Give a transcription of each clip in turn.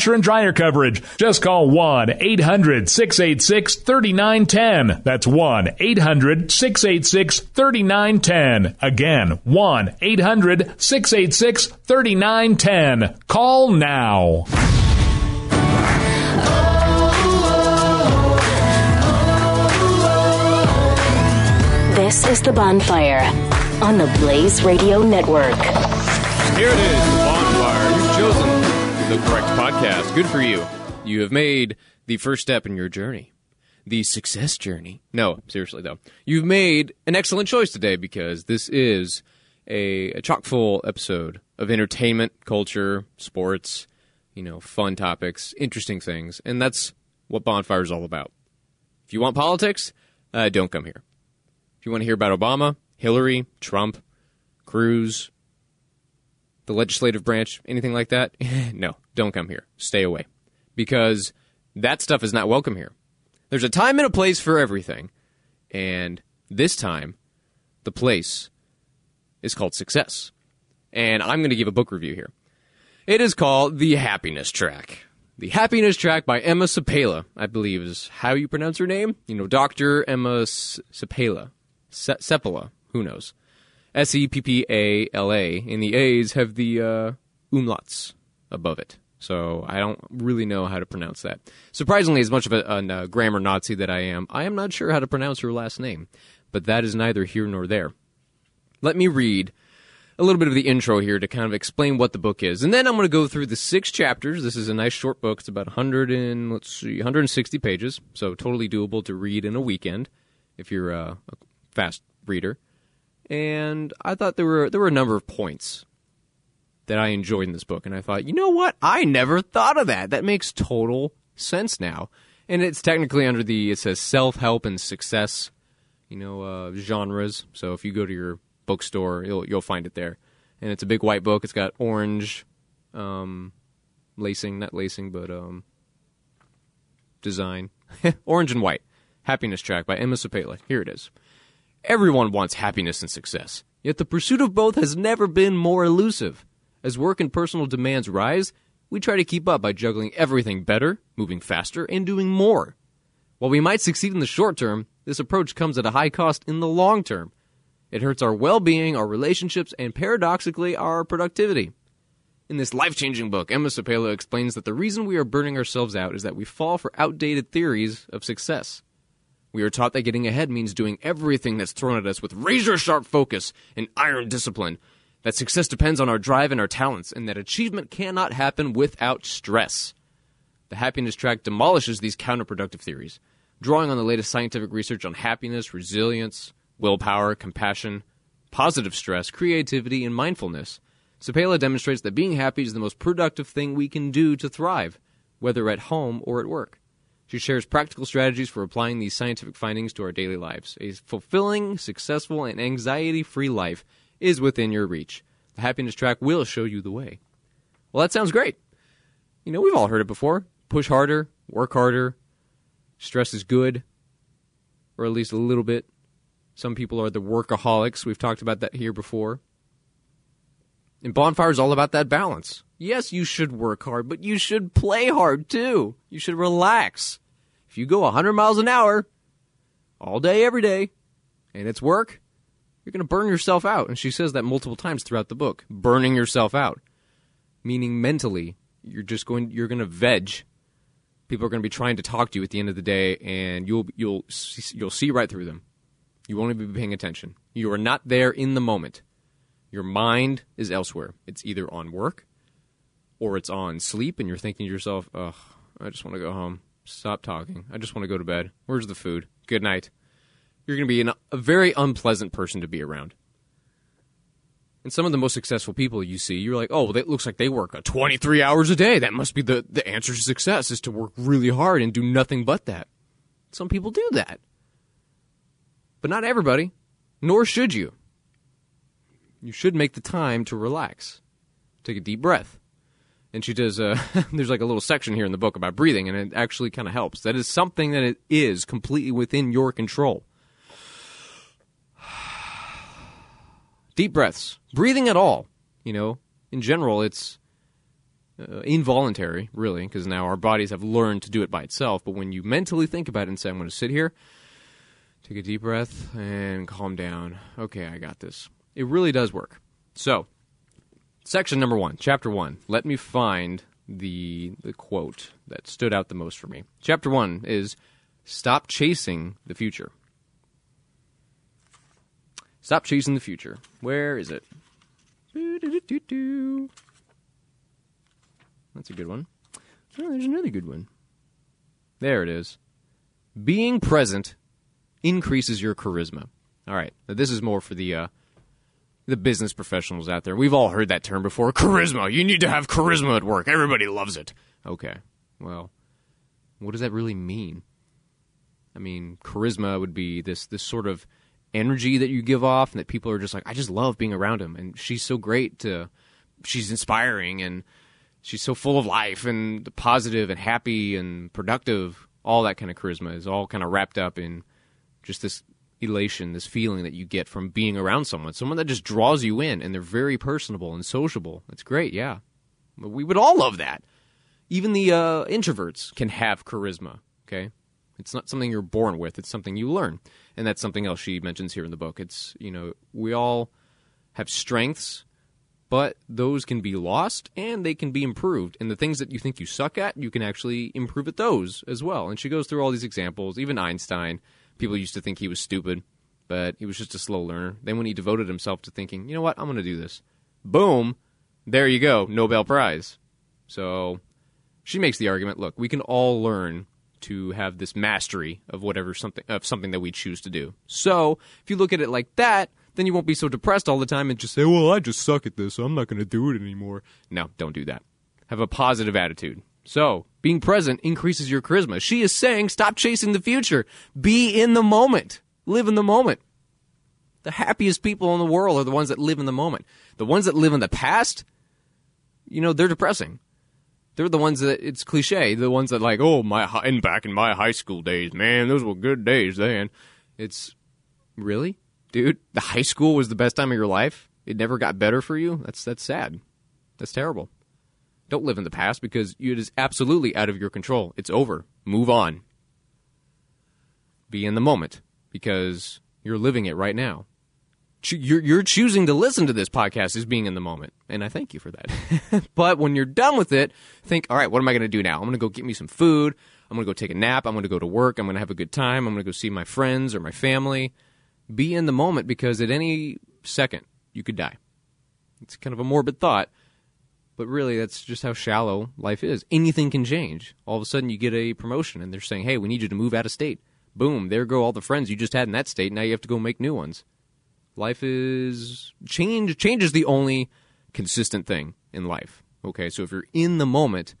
washer and dryer coverage. Just call 1-800-686-3910. That's 1-800-686-3910. Again, 1-800-686-3910. Call now. This is The Bonfire on the Blaze Radio Network. Here it is, The Bonfire. You've chosen the correct podcast. Good for you. You have made the first step in your journey, the success journey. No, seriously though, you've made an excellent choice today because this is a, a chock full episode of entertainment, culture, sports, you know, fun topics, interesting things, and that's what Bonfire is all about. If you want politics, uh, don't come here. If you want to hear about Obama, Hillary, Trump, Cruz, the legislative branch, anything like that, no, don't come here. Stay away. Because that stuff is not welcome here. There's a time and a place for everything. And this time, the place is called success. And I'm going to give a book review here. It is called The Happiness Track. The Happiness Track by Emma Seppala, I believe is how you pronounce her name. You know, Dr. Emma Seppala. Se- Seppala, who knows? S E P P A L A, and the A's have the uh, umlauts above it. So I don't really know how to pronounce that. Surprisingly, as much of a, a, a uh, grammar Nazi that I am, I am not sure how to pronounce her last name. But that is neither here nor there. Let me read a little bit of the intro here to kind of explain what the book is, and then I'm going to go through the six chapters. This is a nice short book. It's about 100 and let's see, 160 pages, so totally doable to read in a weekend if you're uh, a fast reader and I thought there were there were a number of points that I enjoyed in this book, and I thought, you know what, I never thought of that. That makes total sense now, and it's technically under the it says self help and success, you know, uh, genres. So if you go to your bookstore, you'll you'll find it there, and it's a big white book. It's got orange um, lacing, not lacing, but um, design, orange and white. Happiness Track by Emma Seppala. Here it is. Everyone wants happiness and success, yet the pursuit of both has never been more elusive. As work and personal demands rise, we try to keep up by juggling everything better, moving faster, and doing more. While we might succeed in the short term, this approach comes at a high cost in the long term. It hurts our well being, our relationships, and paradoxically, our productivity. In this life changing book, Emma Seppala explains that the reason we are burning ourselves out is that we fall for outdated theories of success. We are taught that getting ahead means doing everything that's thrown at us with razor sharp focus and iron discipline, that success depends on our drive and our talents, and that achievement cannot happen without stress. The happiness track demolishes these counterproductive theories, drawing on the latest scientific research on happiness, resilience, willpower, compassion, positive stress, creativity, and mindfulness. Seppala demonstrates that being happy is the most productive thing we can do to thrive, whether at home or at work. She shares practical strategies for applying these scientific findings to our daily lives. A fulfilling, successful, and anxiety free life is within your reach. The happiness track will show you the way. Well, that sounds great. You know, we've all heard it before. Push harder, work harder. Stress is good, or at least a little bit. Some people are the workaholics. We've talked about that here before. And Bonfire is all about that balance. Yes, you should work hard, but you should play hard too. You should relax. If you go 100 miles an hour all day, every day, and it's work, you're going to burn yourself out. And she says that multiple times throughout the book. Burning yourself out. Meaning mentally, you're just going, you're going to veg. People are going to be trying to talk to you at the end of the day, and you'll, you'll, you'll see right through them. You won't even be paying attention. You are not there in the moment. Your mind is elsewhere. It's either on work or it's on sleep, and you're thinking to yourself, ugh, I just want to go home. Stop talking. I just want to go to bed. Where's the food? Good night. You're going to be an, a very unpleasant person to be around. And some of the most successful people you see, you're like, oh, well, it looks like they work 23 hours a day. That must be the, the answer to success is to work really hard and do nothing but that. Some people do that. But not everybody, nor should you. You should make the time to relax. Take a deep breath. And she does, uh, there's like a little section here in the book about breathing, and it actually kind of helps. That is something that it is completely within your control. Deep breaths. Breathing at all, you know, in general, it's uh, involuntary, really, because now our bodies have learned to do it by itself. But when you mentally think about it and say, I'm going to sit here, take a deep breath, and calm down. Okay, I got this. It really does work. So, section number one, chapter one. Let me find the the quote that stood out the most for me. Chapter one is stop chasing the future. Stop chasing the future. Where is it? That's a good one. Oh, there's another good one. There it is. Being present increases your charisma. All right. Now this is more for the uh, the business professionals out there. We've all heard that term before. Charisma. You need to have charisma at work. Everybody loves it. Okay. Well, what does that really mean? I mean, charisma would be this this sort of energy that you give off and that people are just like, I just love being around him and she's so great to she's inspiring and she's so full of life and positive and happy and productive. All that kind of charisma is all kind of wrapped up in just this elation, this feeling that you get from being around someone, someone that just draws you in, and they're very personable and sociable. It's great, yeah. We would all love that. Even the uh, introverts can have charisma. Okay, it's not something you're born with; it's something you learn, and that's something else she mentions here in the book. It's you know we all have strengths, but those can be lost and they can be improved. And the things that you think you suck at, you can actually improve at those as well. And she goes through all these examples. Even Einstein People used to think he was stupid, but he was just a slow learner. Then when he devoted himself to thinking, you know what, I'm going to do this. Boom, there you go, Nobel Prize. So she makes the argument, look, we can all learn to have this mastery of whatever something of something that we choose to do. So, if you look at it like that, then you won't be so depressed all the time and just say, "Well, I just suck at this, so I'm not going to do it anymore." No, don't do that. Have a positive attitude. So, being present increases your charisma. She is saying, stop chasing the future. Be in the moment. Live in the moment. The happiest people in the world are the ones that live in the moment. The ones that live in the past, you know, they're depressing. They're the ones that it's cliche. The ones that like, oh my, and back in my high school days, man, those were good days then. It's really, dude. The high school was the best time of your life. It never got better for you. That's that's sad. That's terrible. Don't live in the past because it is absolutely out of your control. It's over. Move on. Be in the moment because you're living it right now. You're, you're choosing to listen to this podcast as being in the moment, and I thank you for that. but when you're done with it, think, all right, what am I going to do now? I'm going to go get me some food. I'm going to go take a nap. I'm going to go to work. I'm going to have a good time. I'm going to go see my friends or my family. Be in the moment because at any second, you could die. It's kind of a morbid thought, but really, that's just how shallow life is. Anything can change. All of a sudden, you get a promotion, and they're saying, "Hey, we need you to move out of state." Boom! There go all the friends you just had in that state. Now you have to go make new ones. Life is change. Change is the only consistent thing in life. Okay, so if you're in the moment,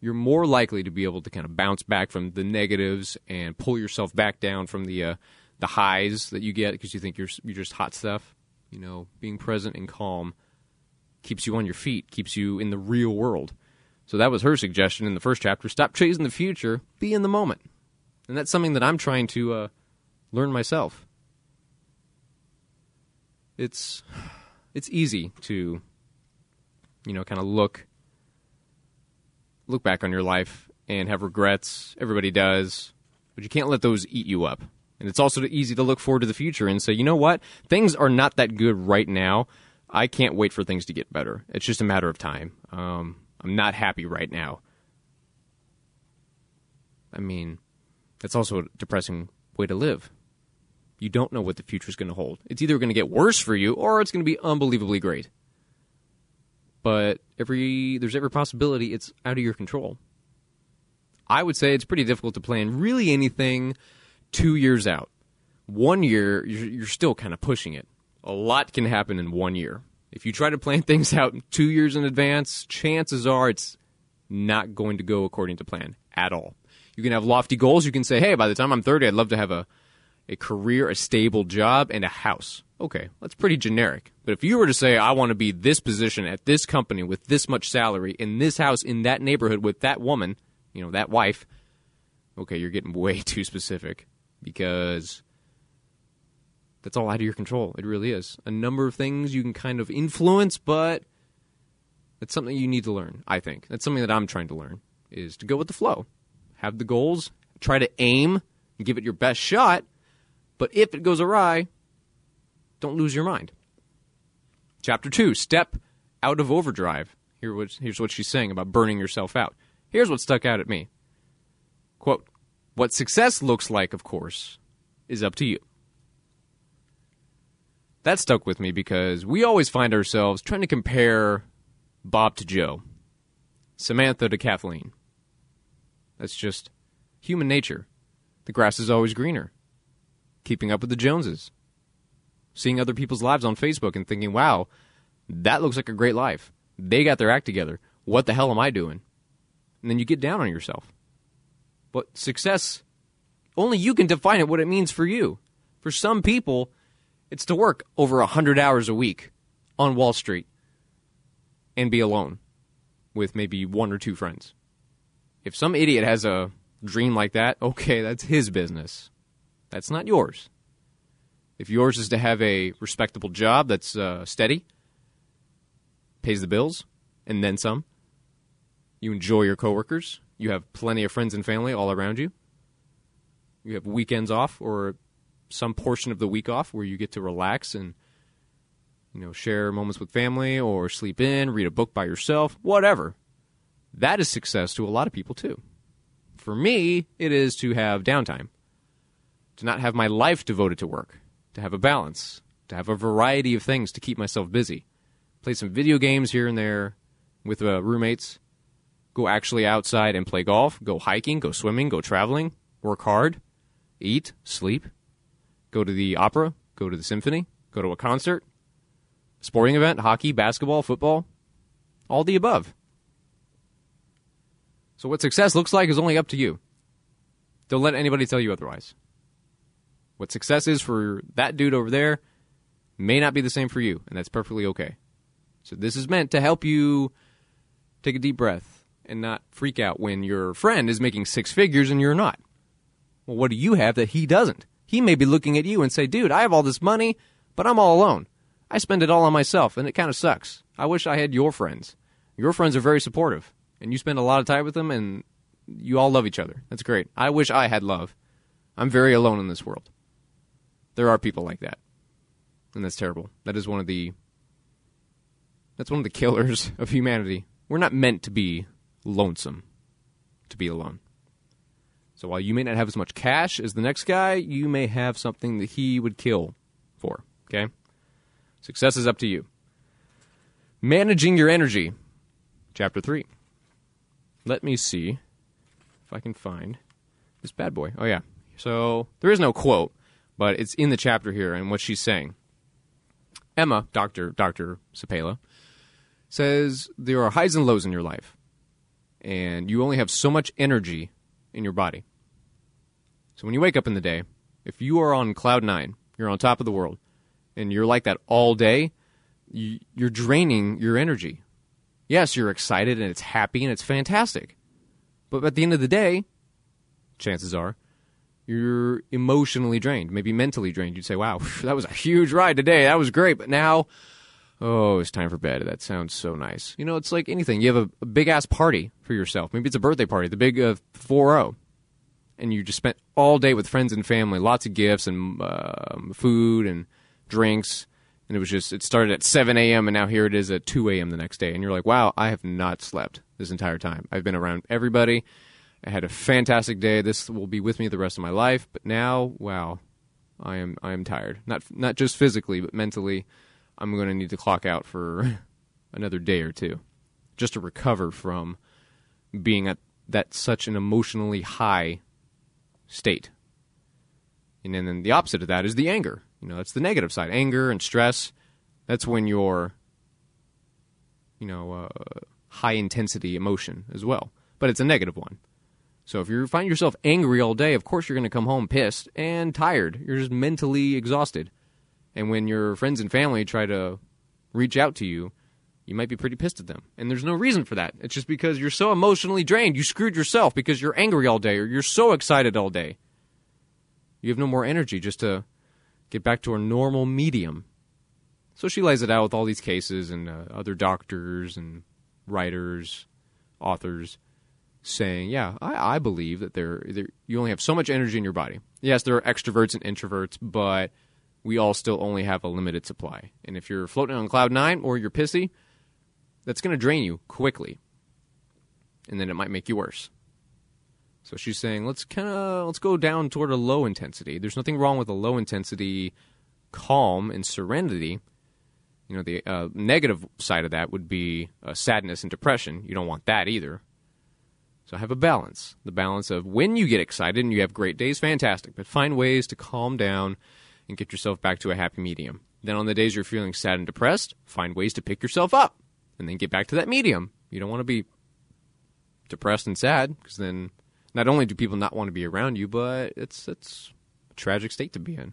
you're more likely to be able to kind of bounce back from the negatives and pull yourself back down from the uh, the highs that you get because you think you're you're just hot stuff. You know, being present and calm keeps you on your feet, keeps you in the real world. So that was her suggestion in the first chapter. Stop chasing the future, be in the moment. And that's something that I'm trying to uh, learn myself. It's it's easy to you know kind of look look back on your life and have regrets. Everybody does, but you can't let those eat you up. And it's also easy to look forward to the future and say, you know what? Things are not that good right now, I can't wait for things to get better. It's just a matter of time. Um, I'm not happy right now. I mean, that's also a depressing way to live. You don't know what the future is going to hold. It's either going to get worse for you or it's going to be unbelievably great. But every there's every possibility it's out of your control. I would say it's pretty difficult to plan really anything 2 years out. 1 year you're, you're still kind of pushing it. A lot can happen in 1 year. If you try to plan things out 2 years in advance, chances are it's not going to go according to plan at all. You can have lofty goals. You can say, hey, by the time I'm 30, I'd love to have a, a career, a stable job, and a house. Okay, that's pretty generic. But if you were to say, I want to be this position at this company with this much salary, in this house, in that neighborhood with that woman, you know, that wife, okay, you're getting way too specific because that's all out of your control. It really is. A number of things you can kind of influence, but it's something you need to learn, I think. That's something that I'm trying to learn is to go with the flow. Have the goals, try to aim give it your best shot, but if it goes awry, don't lose your mind. Chapter 2, step out of overdrive. Here was, here's what she's saying about burning yourself out. Here's what stuck out at me. Quote, what success looks like, of course, is up to you. That stuck with me because we always find ourselves trying to compare Bob to Joe, Samantha to Kathleen. That's just human nature. The grass is always greener. Keeping up with the Joneses. Seeing other people's lives on Facebook and thinking, wow, that looks like a great life. They got their act together. What the hell am I doing? And then you get down on yourself. But success, only you can define it what it means for you. For some people, it's to work over 100 hours a week on Wall Street and be alone with maybe one or two friends. If some idiot has a dream like that, okay, that's his business. That's not yours. If yours is to have a respectable job that's uh, steady, pays the bills, and then some, you enjoy your coworkers, you have plenty of friends and family all around you, you have weekends off or some portion of the week off where you get to relax and you know share moments with family or sleep in, read a book by yourself, whatever. That is success to a lot of people too. For me, it is to have downtime, to not have my life devoted to work, to have a balance, to have a variety of things to keep myself busy. Play some video games here and there with uh, roommates, go actually outside and play golf, go hiking, go swimming, go traveling, work hard, eat, sleep, go to the opera, go to the symphony, go to a concert, sporting event, hockey, basketball, football, all the above. So, what success looks like is only up to you. Don't let anybody tell you otherwise. What success is for that dude over there may not be the same for you, and that's perfectly okay. So, this is meant to help you take a deep breath and not freak out when your friend is making six figures and you're not. Well, what do you have that he doesn't? He may be looking at you and say, dude, I have all this money, but I'm all alone. I spend it all on myself, and it kind of sucks. I wish I had your friends. Your friends are very supportive and you spend a lot of time with them and you all love each other. That's great. I wish I had love. I'm very alone in this world. There are people like that. And that's terrible. That is one of the that's one of the killers of humanity. We're not meant to be lonesome, to be alone. So while you may not have as much cash as the next guy, you may have something that he would kill for. Okay? Success is up to you. Managing your energy. Chapter 3. Let me see if I can find this bad boy. Oh, yeah. So there is no quote, but it's in the chapter here and what she's saying. Emma, Dr. Dr. Seppala, says there are highs and lows in your life, and you only have so much energy in your body. So when you wake up in the day, if you are on cloud nine, you're on top of the world, and you're like that all day, you're draining your energy. Yes, you're excited and it's happy and it's fantastic. But at the end of the day, chances are, you're emotionally drained, maybe mentally drained. You'd say, wow, that was a huge ride today. That was great. But now, oh, it's time for bed. That sounds so nice. You know, it's like anything. You have a, a big ass party for yourself. Maybe it's a birthday party, the big uh, 4 0. And you just spent all day with friends and family, lots of gifts and uh, food and drinks and it was just it started at 7 a.m. and now here it is at 2 a.m. the next day and you're like wow i have not slept this entire time i've been around everybody i had a fantastic day this will be with me the rest of my life but now wow I am I am tired. Not not just physically, but mentally. I'm going to need to clock out for another day or two just to recover from being at that such an emotionally high state. And then the opposite of that is the anger. You know, that's the negative side. Anger and stress. That's when you're, you know, uh, high intensity emotion as well. But it's a negative one. So if you find yourself angry all day, of course you're going to come home pissed and tired. You're just mentally exhausted. And when your friends and family try to reach out to you, you might be pretty pissed at them. And there's no reason for that. It's just because you're so emotionally drained. You screwed yourself because you're angry all day or you're so excited all day. You have no more energy just to get back to a normal medium. So she lays it out with all these cases and uh, other doctors and writers, authors saying, yeah, I, I believe that there, there, you only have so much energy in your body. Yes, there are extroverts and introverts, but we all still only have a limited supply. And if you're floating on cloud nine or you're pissy, that's going to drain you quickly. And then it might make you worse. So she's saying, let's kind of let's go down toward a low intensity. There's nothing wrong with a low intensity calm and serenity. You know, the uh, negative side of that would be uh, sadness and depression. You don't want that either. Have a balance. The balance of when you get excited and you have great days, fantastic. But find ways to calm down and get yourself back to a happy medium. Then on the days you're feeling sad and depressed, find ways to pick yourself up and then get back to that medium. You don't want to be depressed and sad because then not only do people not want to be around you, but it's it's a tragic state to be in.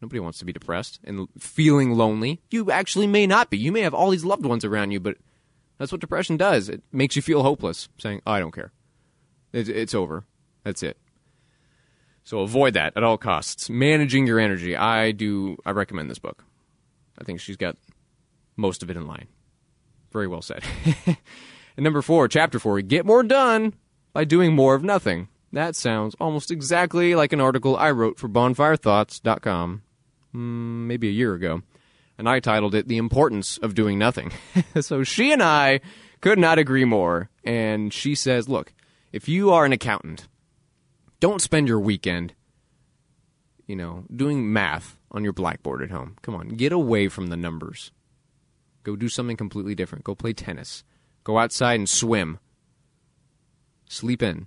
Nobody wants to be depressed and feeling lonely. You actually may not be. You may have all these loved ones around you, but that's what depression does. It makes you feel hopeless, saying, oh, "I don't care. It's, it's over. That's it." So avoid that at all costs. Managing your energy. I do. I recommend this book. I think she's got most of it in line. Very well said. and number four, chapter four, get more done by doing more of nothing. That sounds almost exactly like an article I wrote for bonfirethoughts.com mm, maybe a year ago. And I titled it The Importance of Doing Nothing. so she and I could not agree more. And she says, look, if you are an accountant, don't spend your weekend, you know, doing math on your blackboard at home. Come on, get away from the numbers. Go do something completely different. Go play tennis. Go outside and swim. Sleep in.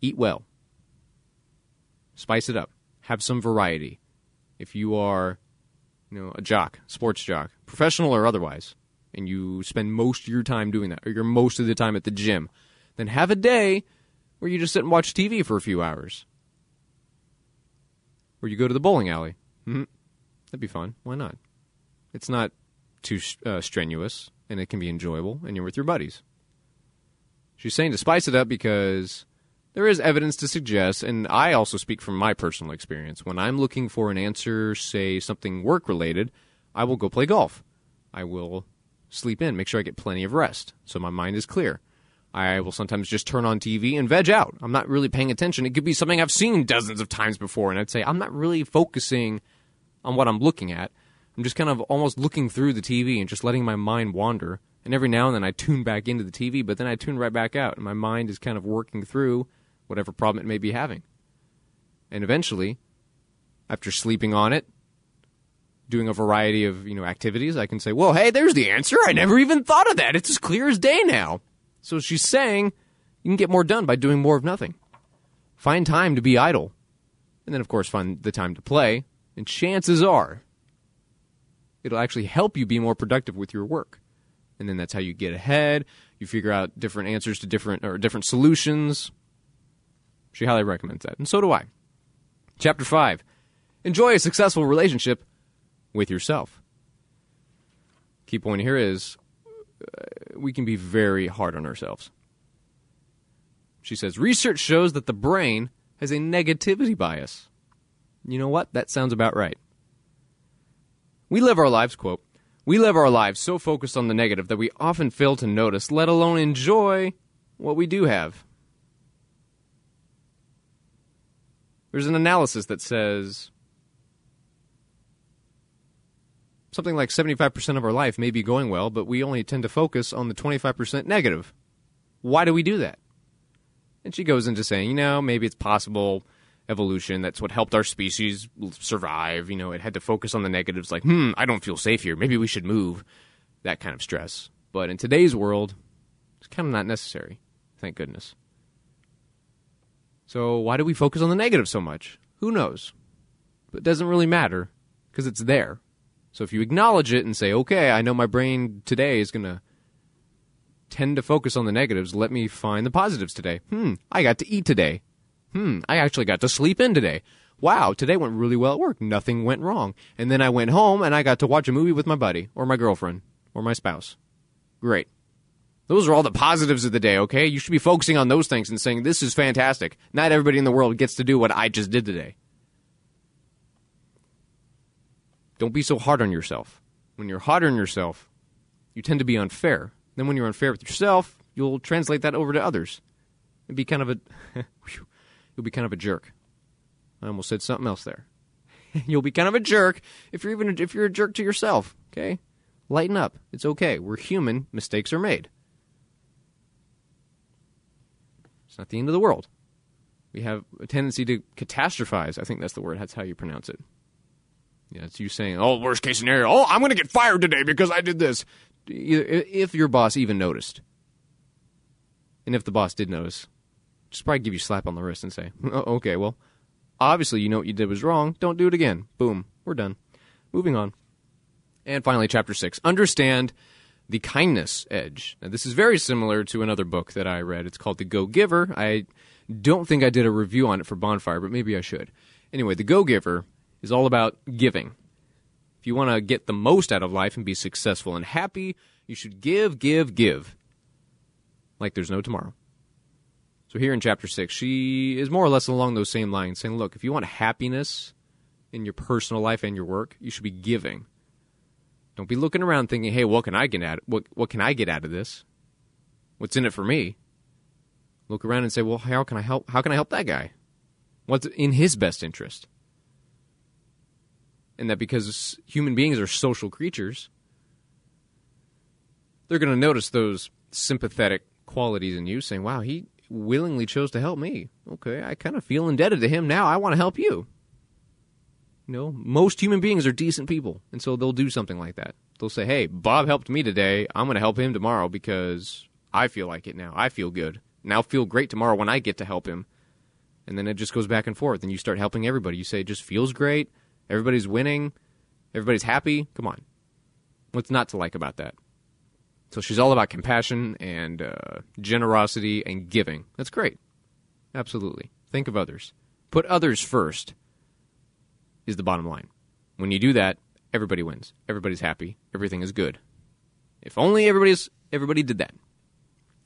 Eat well. Spice it up. Have some variety. If you are, you know, a jock, sports jock, professional or otherwise, and you spend most of your time doing that, or you're most of the time at the gym, then have a day where you just sit and watch TV for a few hours. Or you go to the bowling alley. Mm-hmm. That'd be fun. Why not? It's not too uh, strenuous, and it can be enjoyable, and you're with your buddies. She's saying to spice it up because there is evidence to suggest, and I also speak from my personal experience, when I'm looking for an answer, say something work related, I will go play golf. I will sleep in, make sure I get plenty of rest so my mind is clear. I will sometimes just turn on TV and veg out. I'm not really paying attention. It could be something I've seen dozens of times before, and I'd say I'm not really focusing on what I'm looking at. I'm just kind of almost looking through the TV and just letting my mind wander. And every now and then I tune back into the TV, but then I tune right back out, and my mind is kind of working through whatever problem it may be having. And eventually, after sleeping on it, doing a variety of you know activities, I can say, "Well, hey, there's the answer. I never even thought of that. It's as clear as day now." So she's saying you can get more done by doing more of nothing. Find time to be idle, and then of course find the time to play. And chances are it'll actually help you be more productive with your work. And then that's how you get ahead. You figure out different answers to different or different solutions. She highly recommends that. And so do I. Chapter 5 Enjoy a successful relationship with yourself. Key point here is uh, we can be very hard on ourselves. She says research shows that the brain has a negativity bias. You know what? That sounds about right. We live our lives, quote, we live our lives so focused on the negative that we often fail to notice, let alone enjoy, what we do have. There's an analysis that says something like 75% of our life may be going well, but we only tend to focus on the 25% negative. Why do we do that? And she goes into saying, you know, maybe it's possible evolution. That's what helped our species survive. You know, it had to focus on the negatives like, hmm, I don't feel safe here. Maybe we should move. That kind of stress. But in today's world, it's kind of not necessary. Thank goodness. So why do we focus on the negative so much? Who knows? But it doesn't really matter because it's there. So if you acknowledge it and say, okay, I know my brain today is going to tend to focus on the negatives, let me find the positives today. Hmm, I got to eat today. Hmm, I actually got to sleep in today. Wow, today went really well at work. Nothing went wrong. And then I went home and I got to watch a movie with my buddy or my girlfriend or my spouse. Great. Those are all the positives of the day, okay? You should be focusing on those things and saying, this is fantastic. Not everybody in the world gets to do what I just did today. Don't be so hard on yourself. When you're hard on yourself, you tend to be unfair. Then when you're unfair with yourself, you'll translate that over to others. It'd be kind of a you'll be kind of a jerk. I almost said something else there. you'll be kind of a jerk if you're even if you're a jerk to yourself, okay? Lighten up. It's okay. We're human. Mistakes are made. It's not the end of the world. We have a tendency to catastrophize. I think that's the word. That's how you pronounce it. Yeah, it's you saying, "Oh, worst case scenario. Oh, I'm going to get fired today because I did this." If your boss even noticed, and if the boss did notice, just probably give you a slap on the wrist and say, oh, "Okay, well, obviously you know what you did was wrong. Don't do it again." Boom, we're done. Moving on. And finally, chapter six: understand the kindness edge. Now, this is very similar to another book that I read. It's called The Go Giver. I don't think I did a review on it for Bonfire, but maybe I should. Anyway, The Go Giver is all about giving. If you want to get the most out of life and be successful and happy, you should give, give, give. Like there's no tomorrow. So here in chapter 6, she is more or less along those same lines, saying, look, if you want happiness in your personal life and your work, you should be giving. Don't be looking around thinking, "Hey, what can I get out? What what can I get out of this? What's in it for me?" Look around and say, "Well, how can I help? How can I help that guy? What's in his best interest?" And that because human beings are social creatures, they're going to notice those sympathetic qualities in you, saying, "Wow, he willingly chose to help me. Okay, I kind of feel indebted to him now. I want to help you." You know, most human beings are decent people, and so they'll do something like that. They'll say, "Hey, Bob helped me today. I'm going to help him tomorrow because I feel like it now. I feel good. Now feel great tomorrow when I get to help him." And then it just goes back and forth, and you start helping everybody. You say it just feels great. Everybody's winning. Everybody's happy. Come on, what's not to like about that? So she's all about compassion and uh, generosity and giving. That's great. Absolutely. Think of others. Put others first is the bottom line. When you do that, everybody wins. Everybody's happy. Everything is good. If only everybody's everybody did that.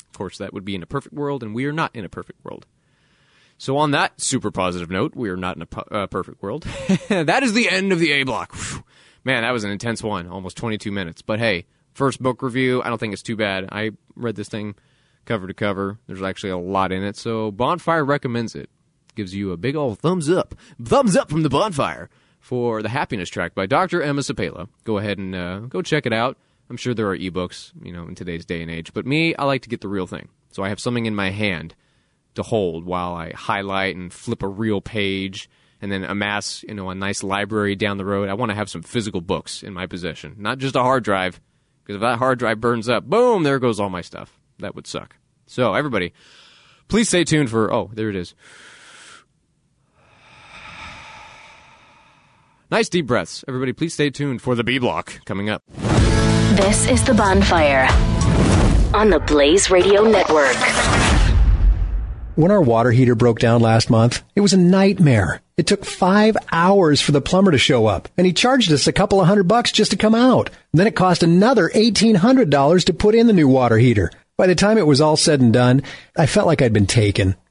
Of course, that would be in a perfect world, and we are not in a perfect world. So, on that super positive note, we are not in a uh, perfect world. that is the end of the A block. Whew. Man, that was an intense one, almost 22 minutes. But hey, first book review, I don't think it's too bad. I read this thing cover to cover. There's actually a lot in it, so Bonfire recommends it gives you a big old thumbs up. Thumbs up from the bonfire for the happiness track by Dr. Emma Seppala. Go ahead and uh, go check it out. I'm sure there are ebooks, you know, in today's day and age. But me, I like to get the real thing. So I have something in my hand to hold while I highlight and flip a real page and then amass, you know, a nice library down the road. I want to have some physical books in my possession, not just a hard drive. Because if that hard drive burns up, boom, there goes all my stuff. That would suck. So everybody, please stay tuned for, oh, there it is. Nice deep breaths. Everybody, please stay tuned for the B block coming up. This is The Bonfire on the Blaze Radio Network. When our water heater broke down last month, it was a nightmare. It took five hours for the plumber to show up, and he charged us a couple of hundred bucks just to come out. then it cost another $1,800 to put in the new water heater. By the time it was all said and done, I felt like I'd been taken.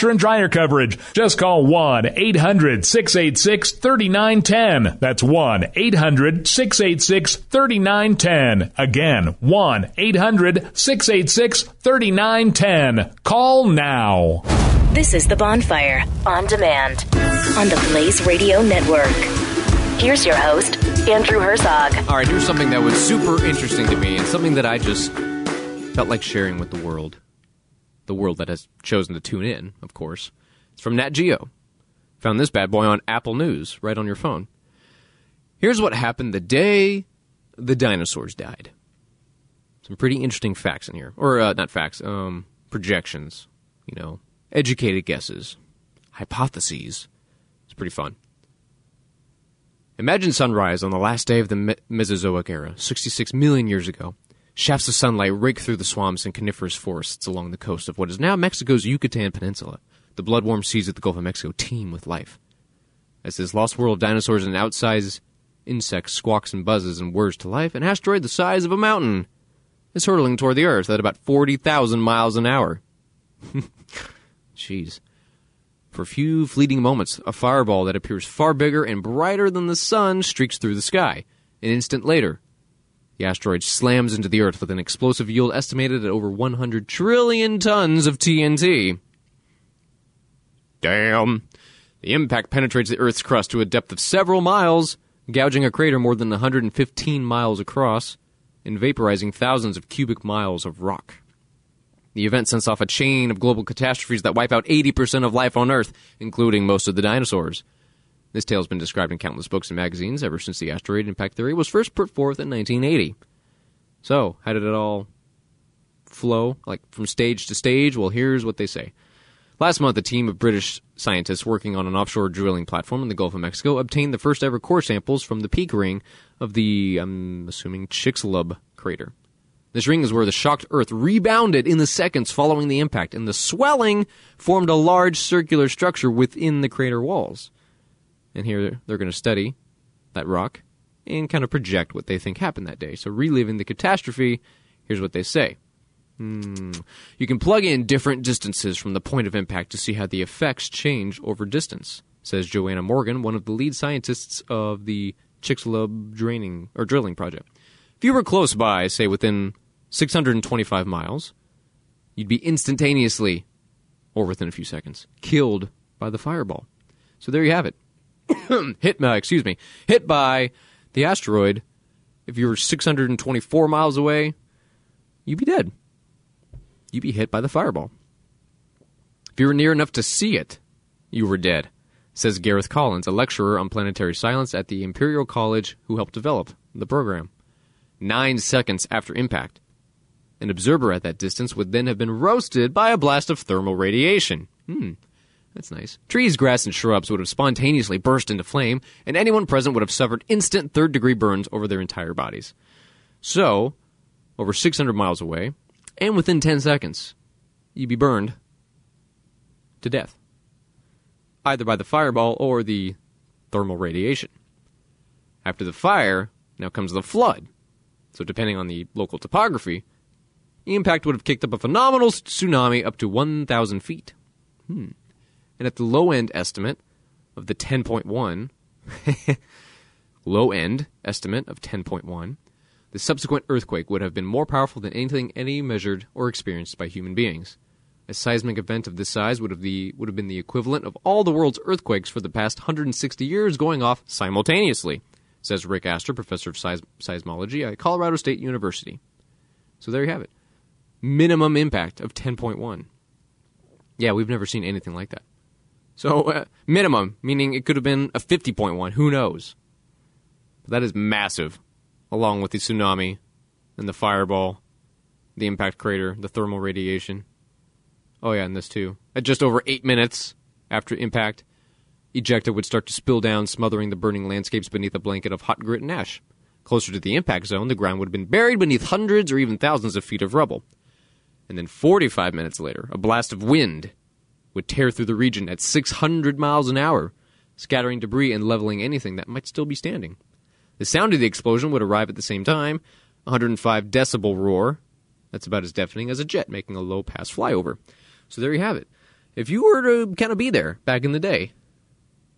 washer and dryer coverage. Just call 1-800-686-3910. That's 1-800-686-3910. Again, 1-800-686-3910. Call now. This is The Bonfire on demand on the Blaze Radio Network. Here's your host, Andrew Herzog. All right, here's something that was super interesting to me and something that I just felt like sharing with the world. The world that has chosen to tune in, of course. It's from Nat Geo. Found this bad boy on Apple News, right on your phone. Here's what happened the day the dinosaurs died. Some pretty interesting facts in here. Or, uh, not facts, um, projections. You know, educated guesses, hypotheses. It's pretty fun. Imagine sunrise on the last day of the Mesozoic era, 66 million years ago. Shafts of sunlight rake through the swamps and coniferous forests along the coast of what is now Mexico's Yucatan Peninsula. The blood warm seas of the Gulf of Mexico teem with life. As this lost world of dinosaurs and outsized insects squawks and buzzes and whirs to life, an asteroid the size of a mountain is hurtling toward the Earth at about 40,000 miles an hour. Jeez. For a few fleeting moments, a fireball that appears far bigger and brighter than the sun streaks through the sky. An instant later, the asteroid slams into the Earth with an explosive yield estimated at over 100 trillion tons of TNT. Damn. The impact penetrates the Earth's crust to a depth of several miles, gouging a crater more than 115 miles across and vaporizing thousands of cubic miles of rock. The event sends off a chain of global catastrophes that wipe out 80% of life on Earth, including most of the dinosaurs. This tale has been described in countless books and magazines ever since the asteroid impact theory was first put forth in 1980. So, how did it all flow, like from stage to stage? Well, here's what they say. Last month, a team of British scientists working on an offshore drilling platform in the Gulf of Mexico obtained the first ever core samples from the peak ring of the, I'm assuming, Chicxulub crater. This ring is where the shocked Earth rebounded in the seconds following the impact, and the swelling formed a large circular structure within the crater walls. And here they're going to study that rock and kind of project what they think happened that day. So, reliving the catastrophe, here's what they say. Hmm. You can plug in different distances from the point of impact to see how the effects change over distance, says Joanna Morgan, one of the lead scientists of the Chicxulub draining or drilling project. If you were close by, say within 625 miles, you'd be instantaneously, or within a few seconds, killed by the fireball. So there you have it. hit, uh, excuse me, hit by the asteroid. If you were 624 miles away, you'd be dead. You'd be hit by the fireball. If you were near enough to see it, you were dead, says Gareth Collins, a lecturer on planetary science at the Imperial College who helped develop the program. Nine seconds after impact, an observer at that distance would then have been roasted by a blast of thermal radiation. Hmm, that's nice. Trees, grass, and shrubs would have spontaneously burst into flame, and anyone present would have suffered instant third degree burns over their entire bodies. So, over 600 miles away, and within 10 seconds, you'd be burned to death, either by the fireball or the thermal radiation. After the fire, now comes the flood. So, depending on the local topography, the impact would have kicked up a phenomenal tsunami up to 1,000 feet. Hmm. And at the low end estimate of the 10.1, low end estimate of 10.1, the subsequent earthquake would have been more powerful than anything any measured or experienced by human beings. A seismic event of this size would have, the, would have been the equivalent of all the world's earthquakes for the past 160 years going off simultaneously, says Rick Aster, professor of seis- seismology at Colorado State University. So there you have it. Minimum impact of 10.1. Yeah, we've never seen anything like that. So, uh, minimum, meaning it could have been a 50.1. Who knows? But that is massive along with the tsunami and the fireball, the impact crater, the thermal radiation. Oh, yeah, and this too. At just over eight minutes after impact, ejecta would start to spill down, smothering the burning landscapes beneath a blanket of hot grit and ash. Closer to the impact zone, the ground would have been buried beneath hundreds or even thousands of feet of rubble. And then 45 minutes later, a blast of wind would tear through the region at 600 miles an hour, scattering debris and leveling anything that might still be standing. The sound of the explosion would arrive at the same time 105 decibel roar. That's about as deafening as a jet making a low pass flyover. So there you have it. If you were to kind of be there back in the day,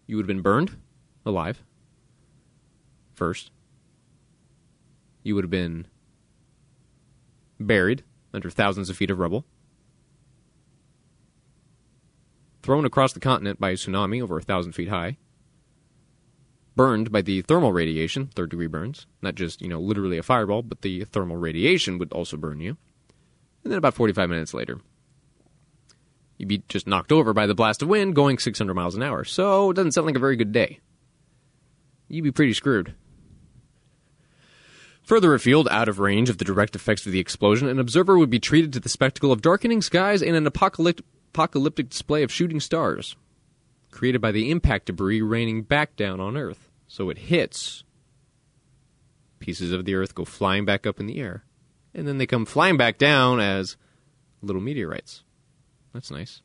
you would have been burned alive first. You would have been buried under thousands of feet of rubble, thrown across the continent by a tsunami over a thousand feet high, burned by the thermal radiation, third degree burns, not just, you know, literally a fireball, but the thermal radiation would also burn you. And then about 45 minutes later, you'd be just knocked over by the blast of wind going 600 miles an hour. So it doesn't sound like a very good day. You'd be pretty screwed. Further afield, out of range of the direct effects of the explosion, an observer would be treated to the spectacle of darkening skies and an apocalyptic, apocalyptic display of shooting stars, created by the impact debris raining back down on Earth. So it hits, pieces of the Earth go flying back up in the air, and then they come flying back down as little meteorites. That's nice.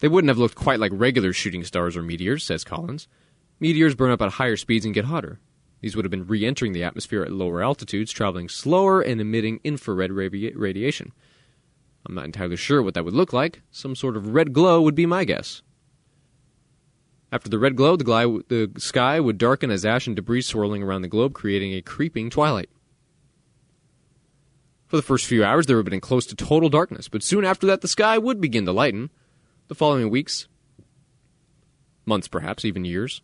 They wouldn't have looked quite like regular shooting stars or meteors, says Collins. Meteors burn up at higher speeds and get hotter. These would have been re entering the atmosphere at lower altitudes, traveling slower and emitting infrared radi- radiation. I'm not entirely sure what that would look like. Some sort of red glow would be my guess. After the red glow, the, the sky would darken as ash and debris swirling around the globe, creating a creeping twilight. For the first few hours, there would have been close to total darkness, but soon after that, the sky would begin to lighten. The following weeks, months perhaps, even years,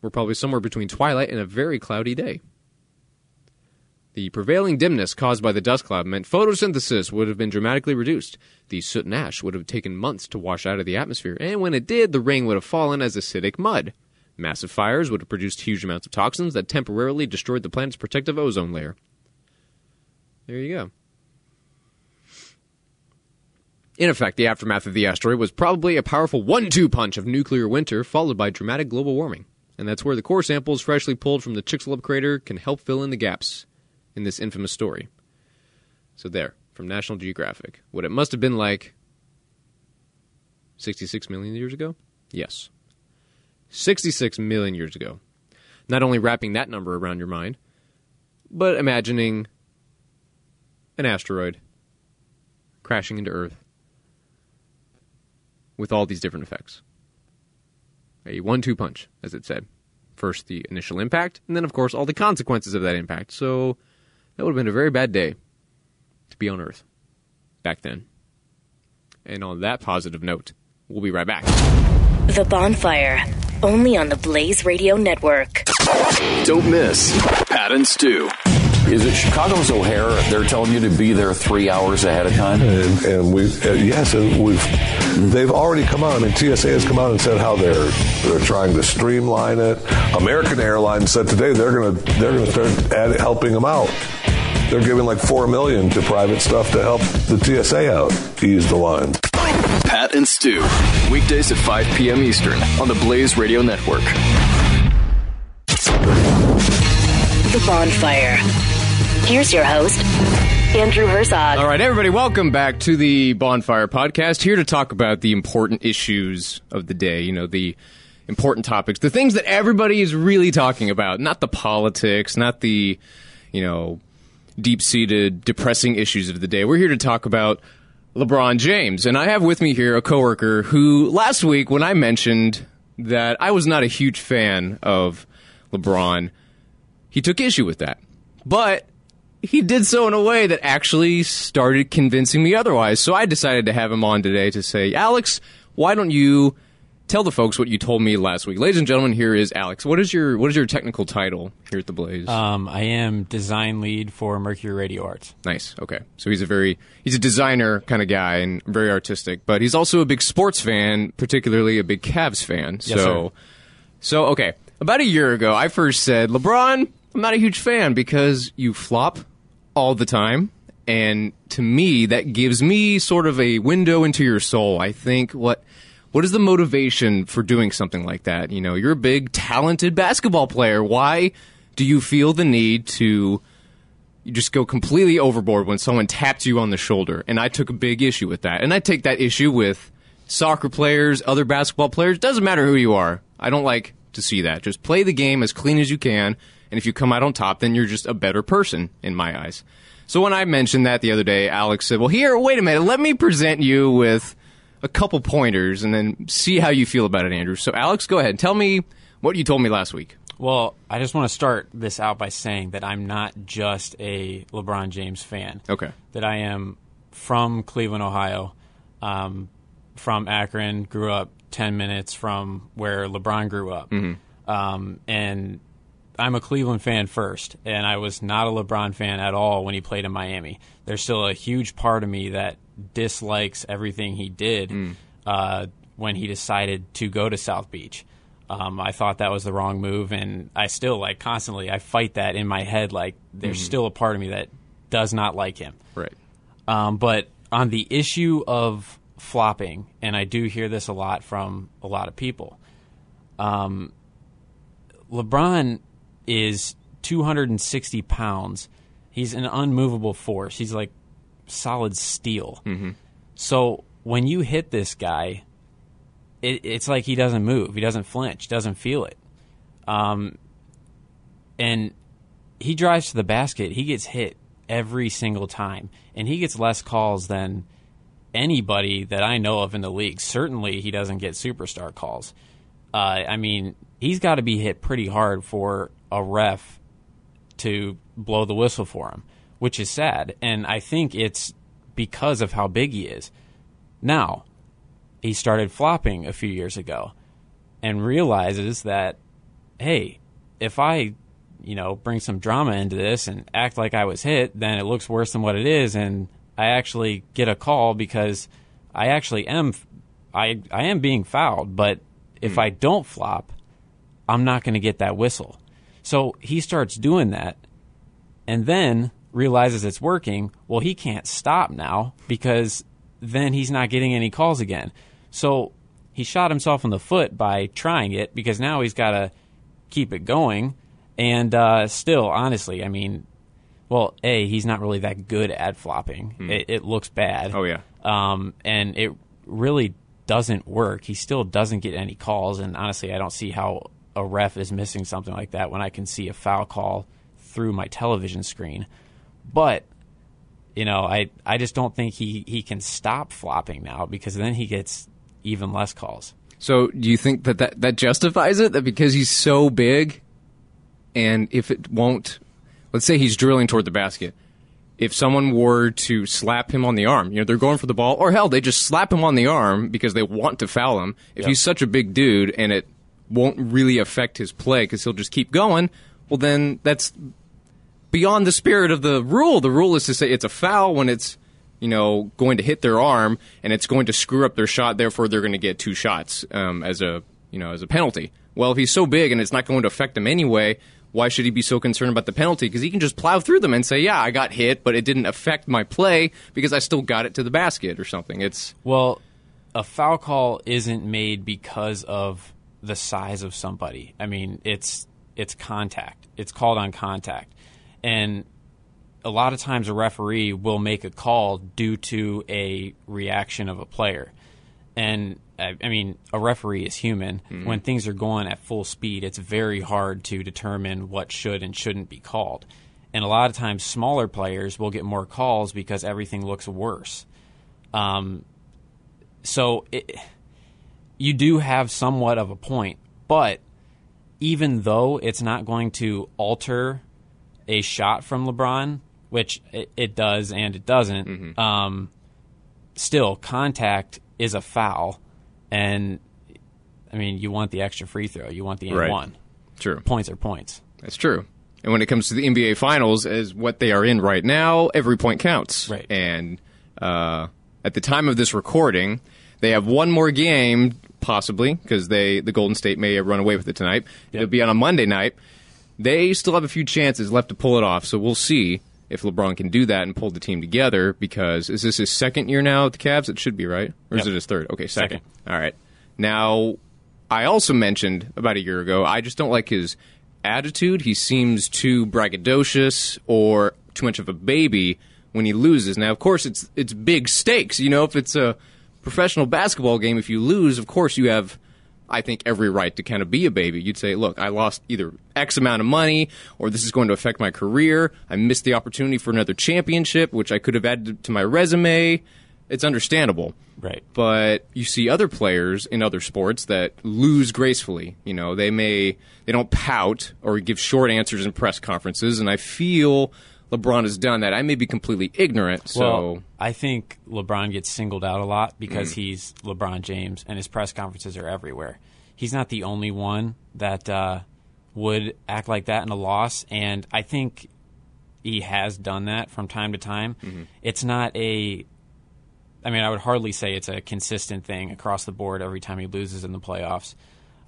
were probably somewhere between twilight and a very cloudy day. The prevailing dimness caused by the dust cloud meant photosynthesis would have been dramatically reduced. The soot and ash would have taken months to wash out of the atmosphere, and when it did, the rain would have fallen as acidic mud. Massive fires would have produced huge amounts of toxins that temporarily destroyed the planet's protective ozone layer. There you go. In effect, the aftermath of the asteroid was probably a powerful one two punch of nuclear winter, followed by dramatic global warming. And that's where the core samples freshly pulled from the Chicxulub crater can help fill in the gaps in this infamous story. So, there, from National Geographic. What it must have been like 66 million years ago? Yes. 66 million years ago. Not only wrapping that number around your mind, but imagining an asteroid crashing into Earth with all these different effects. A one two punch, as it said. First, the initial impact, and then, of course, all the consequences of that impact. So, that would have been a very bad day to be on Earth back then. And on that positive note, we'll be right back. The Bonfire, only on the Blaze Radio Network. Don't miss Pat and Stu. Is it Chicago's O'Hare? They're telling you to be there three hours ahead of time. And, and we, uh, yes, and we've, they've already come out. I mean, TSA has come out and said how they're they're trying to streamline it. American Airlines said today they're gonna they're gonna start add, helping them out. They're giving like four million to private stuff to help the TSA out, ease the lines. Pat and Stu. Weekdays at 5 p.m. Eastern on the Blaze Radio Network. The Bonfire. Here's your host, Andrew Herzog. All right, everybody, welcome back to the Bonfire Podcast. Here to talk about the important issues of the day. You know, the important topics, the things that everybody is really talking about, not the politics, not the, you know, deep seated, depressing issues of the day. We're here to talk about LeBron James. And I have with me here a coworker who last week, when I mentioned that I was not a huge fan of LeBron, he took issue with that. But he did so in a way that actually started convincing me otherwise. So I decided to have him on today to say, Alex, why don't you tell the folks what you told me last week? Ladies and gentlemen, here is Alex. What is your what is your technical title here at the Blaze? Um, I am design lead for Mercury Radio Arts. Nice. Okay. So he's a very he's a designer kind of guy and very artistic, but he's also a big sports fan, particularly a big Cavs fan. Yes, so sir. so okay. About a year ago, I first said, "LeBron, I'm not a huge fan because you flop all the time." And to me, that gives me sort of a window into your soul. I think what what is the motivation for doing something like that? You know, you're a big talented basketball player. Why do you feel the need to just go completely overboard when someone taps you on the shoulder. And I took a big issue with that. And I take that issue with soccer players, other basketball players. Doesn't matter who you are. I don't like to see that. Just play the game as clean as you can. And if you come out on top, then you're just a better person in my eyes. So when I mentioned that the other day, Alex said, well, here, wait a minute. Let me present you with a couple pointers and then see how you feel about it, Andrew. So, Alex, go ahead. Tell me what you told me last week. Well, I just want to start this out by saying that I'm not just a LeBron James fan. Okay. That I am from Cleveland, Ohio, um, from Akron, grew up 10 minutes from where LeBron grew up. Um, and I'm a Cleveland fan first, and I was not a LeBron fan at all when he played in Miami. There's still a huge part of me that dislikes everything he did uh, when he decided to go to South Beach. Um, I thought that was the wrong move, and I still like constantly I fight that in my head. Like there's still a part of me that does not like him. Right. Um, but on the issue of flopping, and I do hear this a lot from a lot of people, um, LeBron is 260 pounds. He's an unmovable force. He's like solid steel. So when you hit this guy, it, it's like he doesn't move. He doesn't flinch. Doesn't feel it. Um, and he drives to the basket. He gets hit every single time, and he gets less calls than anybody that I know of in the league. Certainly, he doesn't get superstar calls. Uh, I mean, he's got to be hit pretty hard for a ref to blow the whistle for him, which is sad. And I think it's because of how big he is. Now, he started flopping a few years ago and realizes that, hey, if I, you know, bring some drama into this and act like I was hit, then it looks worse than what it is, and I actually get a call because I actually am, I I am being fouled. But if hmm. I don't flop, I'm not going to get that whistle. So he starts doing that, and then realizes it's working. Well, he can't stop now because then he's not getting any calls again. So he shot himself in the foot by trying it because now he's got to keep it going. And uh, still, honestly, I mean, well, A, he's not really that good at flopping. It, it looks bad. Oh, yeah. Um, and it really doesn't work. He still doesn't get any calls. And honestly, I don't see how a ref is missing something like that when I can see a foul call through my television screen. But you know, I I just don't think he he can stop flopping now because then he gets even less calls. So, do you think that, that that justifies it? That because he's so big, and if it won't, let's say he's drilling toward the basket, if someone were to slap him on the arm, you know, they're going for the ball, or hell, they just slap him on the arm because they want to foul him. If he's such a big dude and it won't really affect his play because he'll just keep going, well, then that's beyond the spirit of the rule. The rule is to say it's a foul when it's you know going to hit their arm and it's going to screw up their shot. Therefore, they're going to get two shots um, as a you know as a penalty. Well, if he's so big and it's not going to affect him anyway, why should he be so concerned about the penalty? Because he can just plow through them and say, "Yeah, I got hit, but it didn't affect my play because I still got it to the basket or something." It's Well, a foul call isn't made because of the size of somebody. I mean, it's it's contact. It's called on contact. And a lot of times a referee will make a call due to a reaction of a player. And I, I mean, a referee is human. When things are going at full speed, it's very hard to determine what should and shouldn't be called. And a lot of times, smaller players will get more calls because everything looks worse. Um, so it, you do have somewhat of a point, but even though it's not going to alter a shot from LeBron, which it, it does and it doesn't, um, still contact is a foul, and I mean you want the extra free throw, you want the Right. one. true. Points are points. That's true. And when it comes to the NBA Finals, as what they are in right now, every point counts. Right. And uh, at the time of this recording, they have one more game, possibly, because they the Golden State may have run away with it tonight. It'll be on a Monday night. They still have a few chances left to pull it off, so we'll see if LeBron can do that and pull the team together. Because is this his second year now at the Cavs? It should be right, or is it his third? Okay, second. Second. All right. Now, I also mentioned about a year ago, I just don't like his attitude. He seems too braggadocious or too much of a baby when he loses. Now, of course, it's it's big stakes. You know, if it's a professional basketball game, if you lose, of course, you have, I think, every right to kind of be a baby. You'd say, look, I lost either X amount of money, or this is going to affect my career. I missed the opportunity for another championship, which I could have added to my resume. it's understandable. Right. But you see other players in other sports that lose gracefully. You know, they may they don't pout or give short answers in press conferences, and I feel LeBron has done that. I may be completely ignorant, so Well, I think LeBron gets singled out a lot because he's LeBron James, and his press conferences are everywhere. He's not the only one that uh, would act like that in a loss, and I think he has done that from time to time. It's not a I mean, I would hardly say it's a consistent thing across the board every time he loses in the playoffs.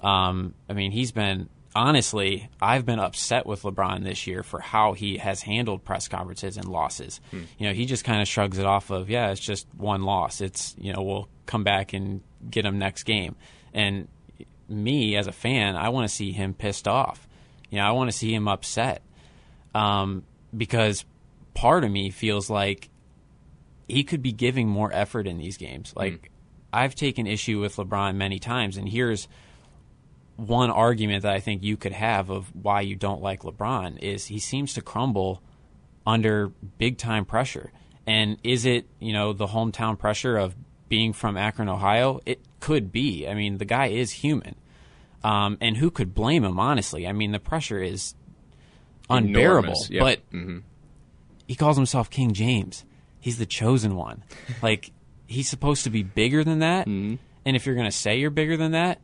Um, I mean, he's been honestly, I've been upset with LeBron this year for how he has handled press conferences and losses. You know, he just kind of shrugs it off of, yeah, it's just one loss. It's you know, we'll come back and get him next game. And me as a fan, I want to see him pissed off. You know, I want to see him upset um, because part of me feels like he could be giving more effort in these games. Like I've taken issue with LeBron many times, and here's one argument that I think you could have of why you don't like LeBron is he seems to crumble under big time pressure. And is it, you know, the hometown pressure of being from Akron, Ohio? It could be. I mean, the guy is human. Um, and who could blame him, honestly? I mean, the pressure is unbearable. Yeah. But he calls himself King James. He's the chosen one. like he's supposed to be bigger than that. And if you're going to say you're bigger than that,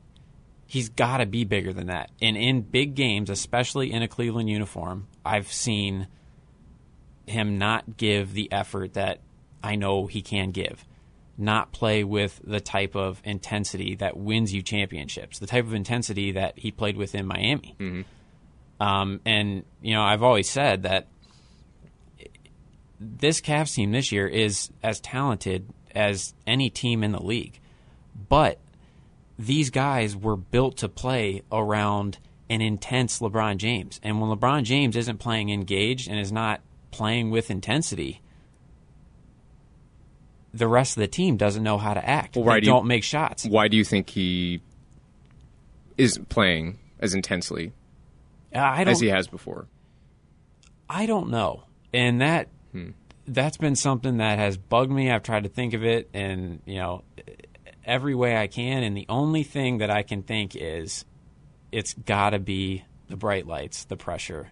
he's got to be bigger than that. And in big games, especially in a Cleveland uniform, I've seen him not give the effort that I know he can give. Not play with the type of intensity that wins you championships, the type of intensity that he played with in Miami. Um, and, you know, I've always said that this Cavs team this year is as talented as any team in the league. But these guys were built to play around an intense LeBron James. And when LeBron James isn't playing engaged and is not playing with intensity, the rest of the team doesn't know how to act. Well, why they do don't make shots. why do you think he isn't playing as intensely uh, don't as he has before? I don't know. And that hmm. that's been something that has bugged me. I've tried to think of it and you know, every way I can and the only thing that I can think is it's got to be the bright lights, the pressure.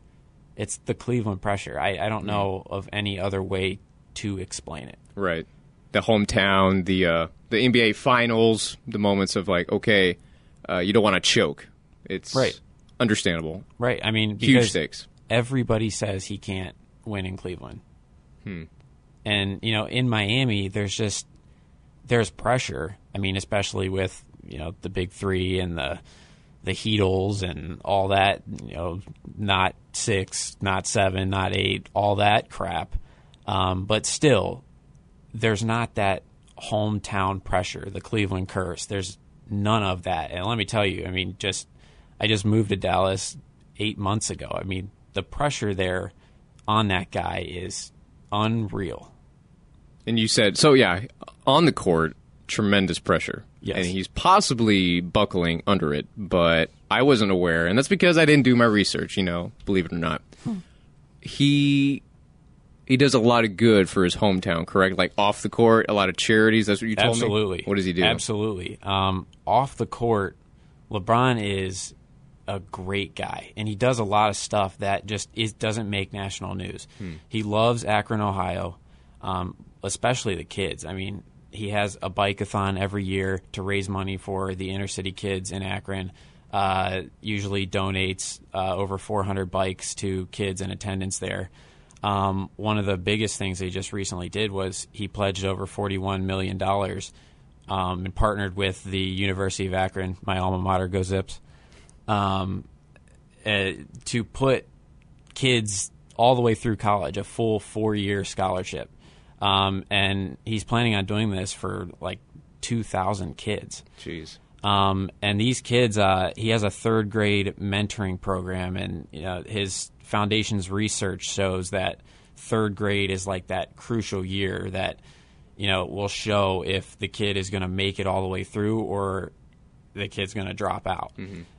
It's the Cleveland pressure. I, I don't know of any other way to explain it. Right. The hometown, the uh, the NBA finals, the moments of like, okay, uh, you don't want to choke. It's Right. understandable. Right. I mean, Huge stakes. everybody says he can't win in Cleveland. Hmm. And, you know, in Miami, there's just, there's pressure. I mean, especially with, you know, the big three and the, the Heatles and all that, you know, not six, not seven, not eight, all that crap. Um, but still, there's not that hometown pressure, the Cleveland curse. There's none of that. And let me tell you, I mean, just I just moved to Dallas eight months ago. I mean, the pressure there on that guy is unreal. And you said so. Yeah, on the court, tremendous pressure. Yes. and he's possibly buckling under it, but I wasn't aware, and that's because I didn't do my research. You know, believe it or not, he he does a lot of good for his hometown. Correct, like off the court, a lot of charities. That's what you told Absolutely. me. What does he do? Absolutely. Um, off the court, LeBron is a great guy, and he does a lot of stuff that just is, doesn't make national news. He loves Akron, Ohio, um, especially the kids. I mean, he has a bike-a-thon every year to raise money for the inner city kids in Akron. Uh, usually donates uh, over 400 bikes to kids in attendance there. Um, one of the biggest things they just recently did was he pledged over $41 million um, and partnered with the University of Akron, my alma mater, Go Zips, um, uh, to put kids all the way through college, a full four year scholarship. Um, and he's planning on doing this for like 2,000 kids. Jeez. Um, and these kids, uh, he has a third grade mentoring program, and you know, his foundation's research shows that third grade is like that crucial year that you know will show if the kid is going to make it all the way through or the kid's going to drop out.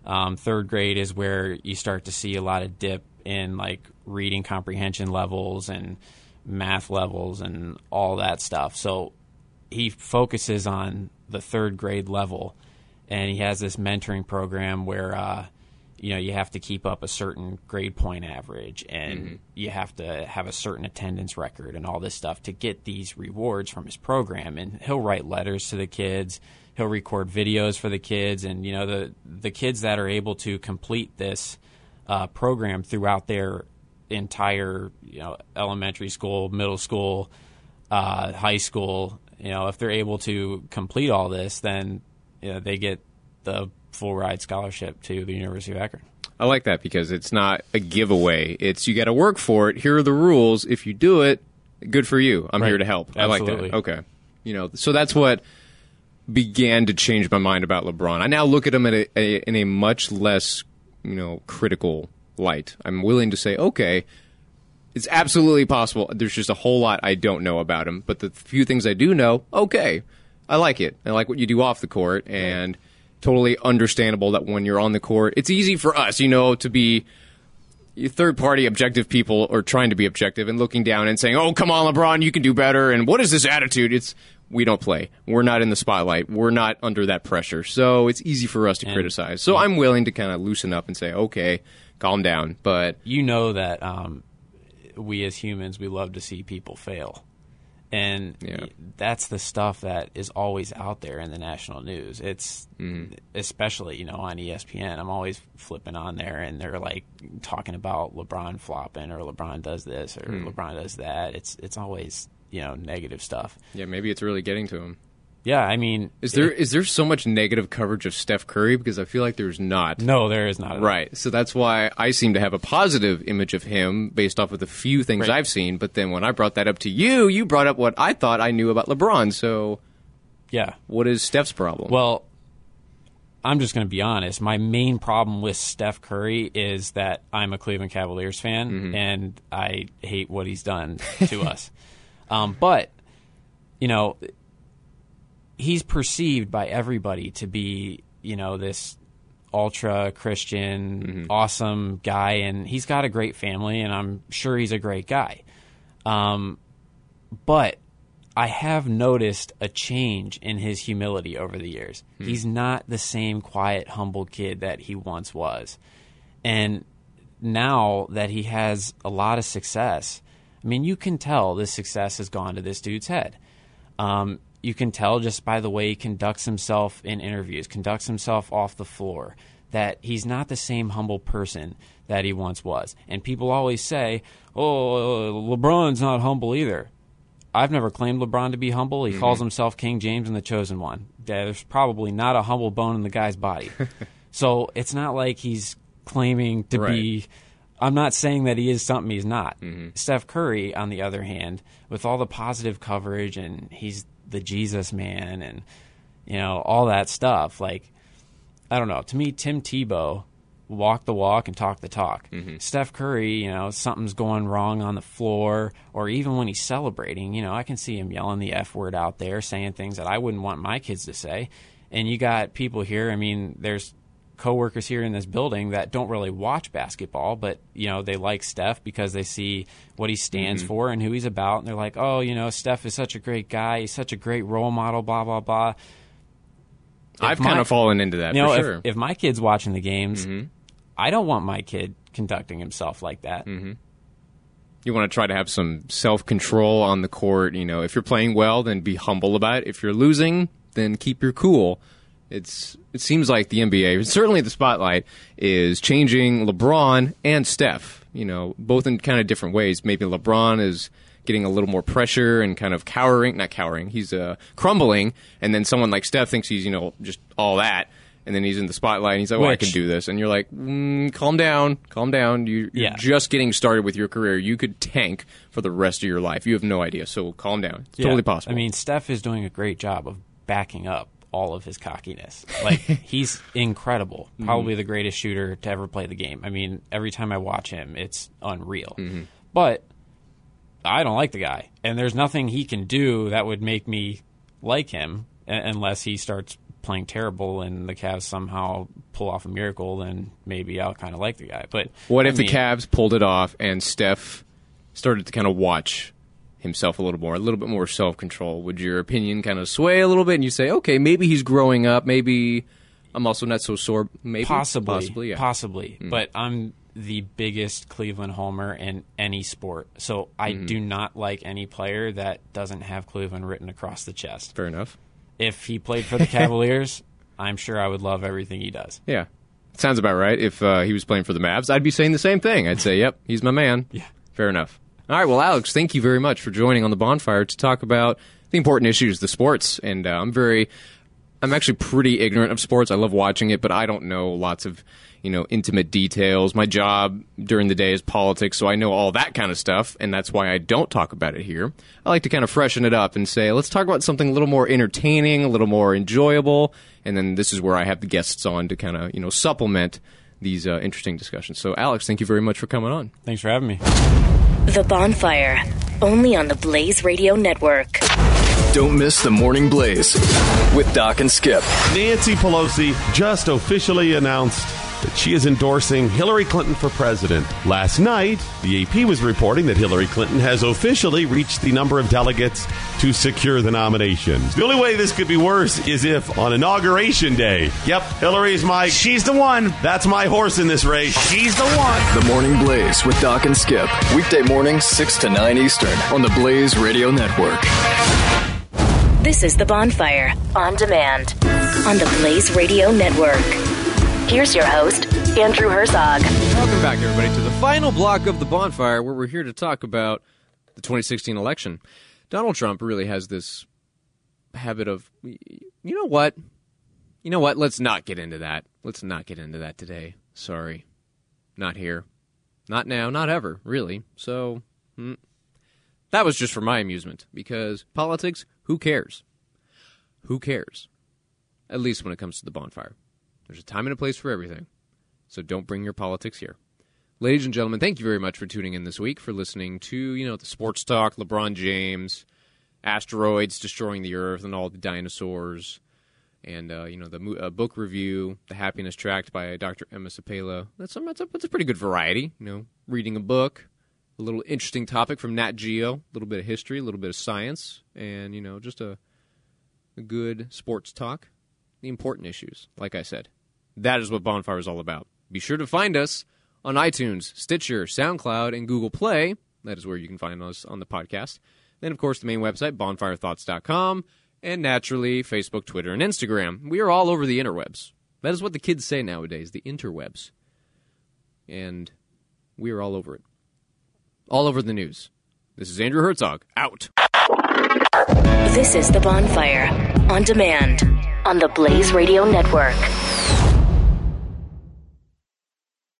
Um, third grade is where you start to see a lot of dip in like reading comprehension levels and math levels and all that stuff. So he focuses on the third grade level, and he has this mentoring program where uh, you know you have to keep up a certain grade point average, and you have to have a certain attendance record, and all this stuff to get these rewards from his program. And he'll write letters to the kids. He'll record videos for the kids, and you know the the kids that are able to complete this uh, program throughout their entire you know elementary school, middle school, uh, high school. You know, if they're able to complete all this, then you know, they get the full ride scholarship to the University of Akron. I like that because it's not a giveaway. It's you got to work for it. Here are the rules. If you do it, good for you. I'm Right. here to help. I like that. Okay. You know, so that's what began to change my mind about LeBron. I now look at him at a, a, in a much less, you know, critical light. I'm willing to say, okay, it's absolutely possible. There's just a whole lot I don't know about him, but the few things I do know, okay, I like it. I like what you do off the court, and totally understandable that when you're on the court, it's easy for us, you know, to be third party objective people or trying to be objective and looking down and saying, "Oh, come on, LeBron, you can do better." And what is this attitude? It's we don't play. We're not in the spotlight. We're not under that pressure. So it's easy for us to criticize. So I'm willing to kind of loosen up and say, "Okay, calm down." But You know that um, we as humans we love to see people fail, and Yeah. that's the stuff that is always out there in the national news. It's Mm-hmm. especially you know on ESPN. I'm always flipping on there, and they're like talking about LeBron flopping or LeBron does this or Hmm. LeBron does that. It's it's always you know negative stuff. yeah, maybe it's really getting to him. Yeah, I mean, Is there is there so much negative coverage of Steph Curry because I feel like there's not. no, there is not. Right. So that's why I seem to have a positive image of him based off of the few things Right. I've seen. But then when I brought that up to you, you brought up what I thought I knew about LeBron. So Yeah. what is Steph's problem? Well, I'm just going to be honest. My main problem with Steph Curry is that I'm a Cleveland Cavaliers fan Mm-hmm. and I hate what he's done to us. Um, but, you know, he's perceived by everybody to be, you know, this ultra Christian, Mm-hmm. awesome guy, and he's got a great family, and I'm sure he's a great guy. Um, but I have noticed a change in his humility over the years. He's not the same quiet, humble kid that he once was. And now that he has a lot of success, I mean, you can tell this success has gone to this dude's head. Um, you can tell just by the way he conducts himself in interviews, conducts himself off the floor, that he's not the same humble person that he once was. And people always say, oh, LeBron's not humble either. I've never claimed LeBron to be humble. He calls himself King James and the Chosen One. There's probably not a humble bone in the guy's body. so it's not like he's claiming to be. I'm not saying that he is something he's not. Mm-hmm. Steph Curry, on the other hand, with all the positive coverage and he's the Jesus man and you know all that stuff. Like I don't know. To me, Tim Tebow walk the walk and talk the talk. Mm-hmm. Steph Curry, you know, something's going wrong on the floor, or even when he's celebrating, you know, I can see him yelling the F word out there, saying things that I wouldn't want my kids to say. And you got people here, I mean, there's coworkers here in this building that don't really watch basketball, but you know, they like Steph because they see what he stands mm-hmm. for and who he's about, and they're like, "Oh, you know, Steph is such a great guy. He's such a great role model." Blah blah blah. I've if kind of fallen into that You know, for if, sure. if my kid's watching the games, mm-hmm. I don't want my kid conducting himself like that. Mm-hmm. you want to try to have some self control on the court. You know, if you're playing well, then be humble about it. If you're losing, then keep your cool. It's it seems like the NBA, certainly the spotlight, is changing LeBron and Steph. You know, both in kind of different ways. Maybe LeBron is getting a little more pressure and kind of cowering, not cowering. He's uh, crumbling, and then someone like Steph thinks he's you know just all that. And then he's in the spotlight, and he's like, "Well, I can do this." And you're like, mm, "Calm down, calm down. You, you're Yeah. just getting started with your career. You could tank for the rest of your life. You have no idea. So calm down. It's Yeah. totally possible. I mean, Steph is doing a great job of backing up all of his cockiness. Like he's incredible. Mm-hmm. Probably the greatest shooter to ever play the game. I mean, every time I watch him, it's unreal. Mm-hmm. But I don't like the guy, and there's nothing he can do that would make me like him unless he starts playing terrible and the Cavs somehow pull off a miracle. Then maybe I'll kind of like the guy. But what I if the Cavs pulled it off and Steph started to kind of watch himself a little more, a little bit more self control, would your opinion kind of sway a little bit and you say, okay, maybe he's growing up, maybe I'm also not so sore, maybe Possibly, possibly, yeah. possibly. Mm. But I'm the biggest Cleveland homer in any sport, so I Mm-hmm. do not like any player that doesn't have Cleveland written across the chest. Fair enough. If he played for the Cavaliers, I'm sure I would love everything he does. Yeah. Sounds about right. If uh, he was playing for the Mavs, I'd be saying the same thing. I'd say, yep, he's my man. Yeah. Fair enough. All right. Well, Alex, thank you very much for joining on the bonfire to talk about the important issues, the sports. And uh, I'm very, I'm actually pretty ignorant of sports. I love watching it, but I don't know lots of, you know, intimate details. My job during the day is politics, so I know all that kind of stuff, and that's why I don't talk about it here. I like to kind of freshen it up and say, let's talk about something a little more entertaining, a little more enjoyable, and then this is where I have the guests on to kind of, you know, supplement these uh, interesting discussions. So, Alex, thank you very much for coming on. Thanks for having me. The Bonfire, only on the Blaze Radio Network. Don't miss the Morning Blaze with Doc and Skip. Nancy Pelosi just officially announced that she is endorsing Hillary Clinton for president. Last night, the AP was reporting that Hillary Clinton has officially reached the number of delegates to secure the nomination. The only way this could be worse is if on inauguration day, yep, Hillary's my She's the one. that's my horse in this race. She's the one. The Morning Blaze with Doc and Skip. Weekday mornings, 6 to 9 Eastern on the Blaze Radio Network. This is The Bonfire on demand on the Blaze Radio Network. Here's your host, Andrew Herzog. Welcome back, everybody, to the final block of the bonfire where we're here to talk about the 2016 election. Donald Trump really has this habit of, you know what? You know what? Let's not get into that. Let's not get into that today. Sorry. Not here. Not now. Not ever, really. So, hmm. that was just for my amusement because politics, who cares? Who cares? At least when it comes to the bonfire. There's a time and a place for everything. So don't bring your politics here. Ladies and gentlemen, thank you very much for tuning in this week, for listening to, you know, the sports talk, LeBron James, asteroids destroying the earth and all the dinosaurs, and, uh, you know, the mo- uh, book review, The Happiness Track by Dr. Emma Seppala. That's, that's, a, that's a pretty good variety, you know, reading a book, a little interesting topic from Nat Geo, a little bit of history, a little bit of science, and, you know, just a, a good sports talk. The important issues, like I said. That is what Bonfire is all about. Be sure to find us on iTunes, Stitcher, SoundCloud, and Google Play. That is where you can find us on the podcast. Then, of course, the main website, bonfirethoughts.com, and naturally, Facebook, Twitter, and Instagram. We are all over the interwebs. That is what the kids say nowadays, the interwebs. And we are all over it. All over the news. This is Andrew Herzog, out. This is The Bonfire on demand on the Blaze Radio Network.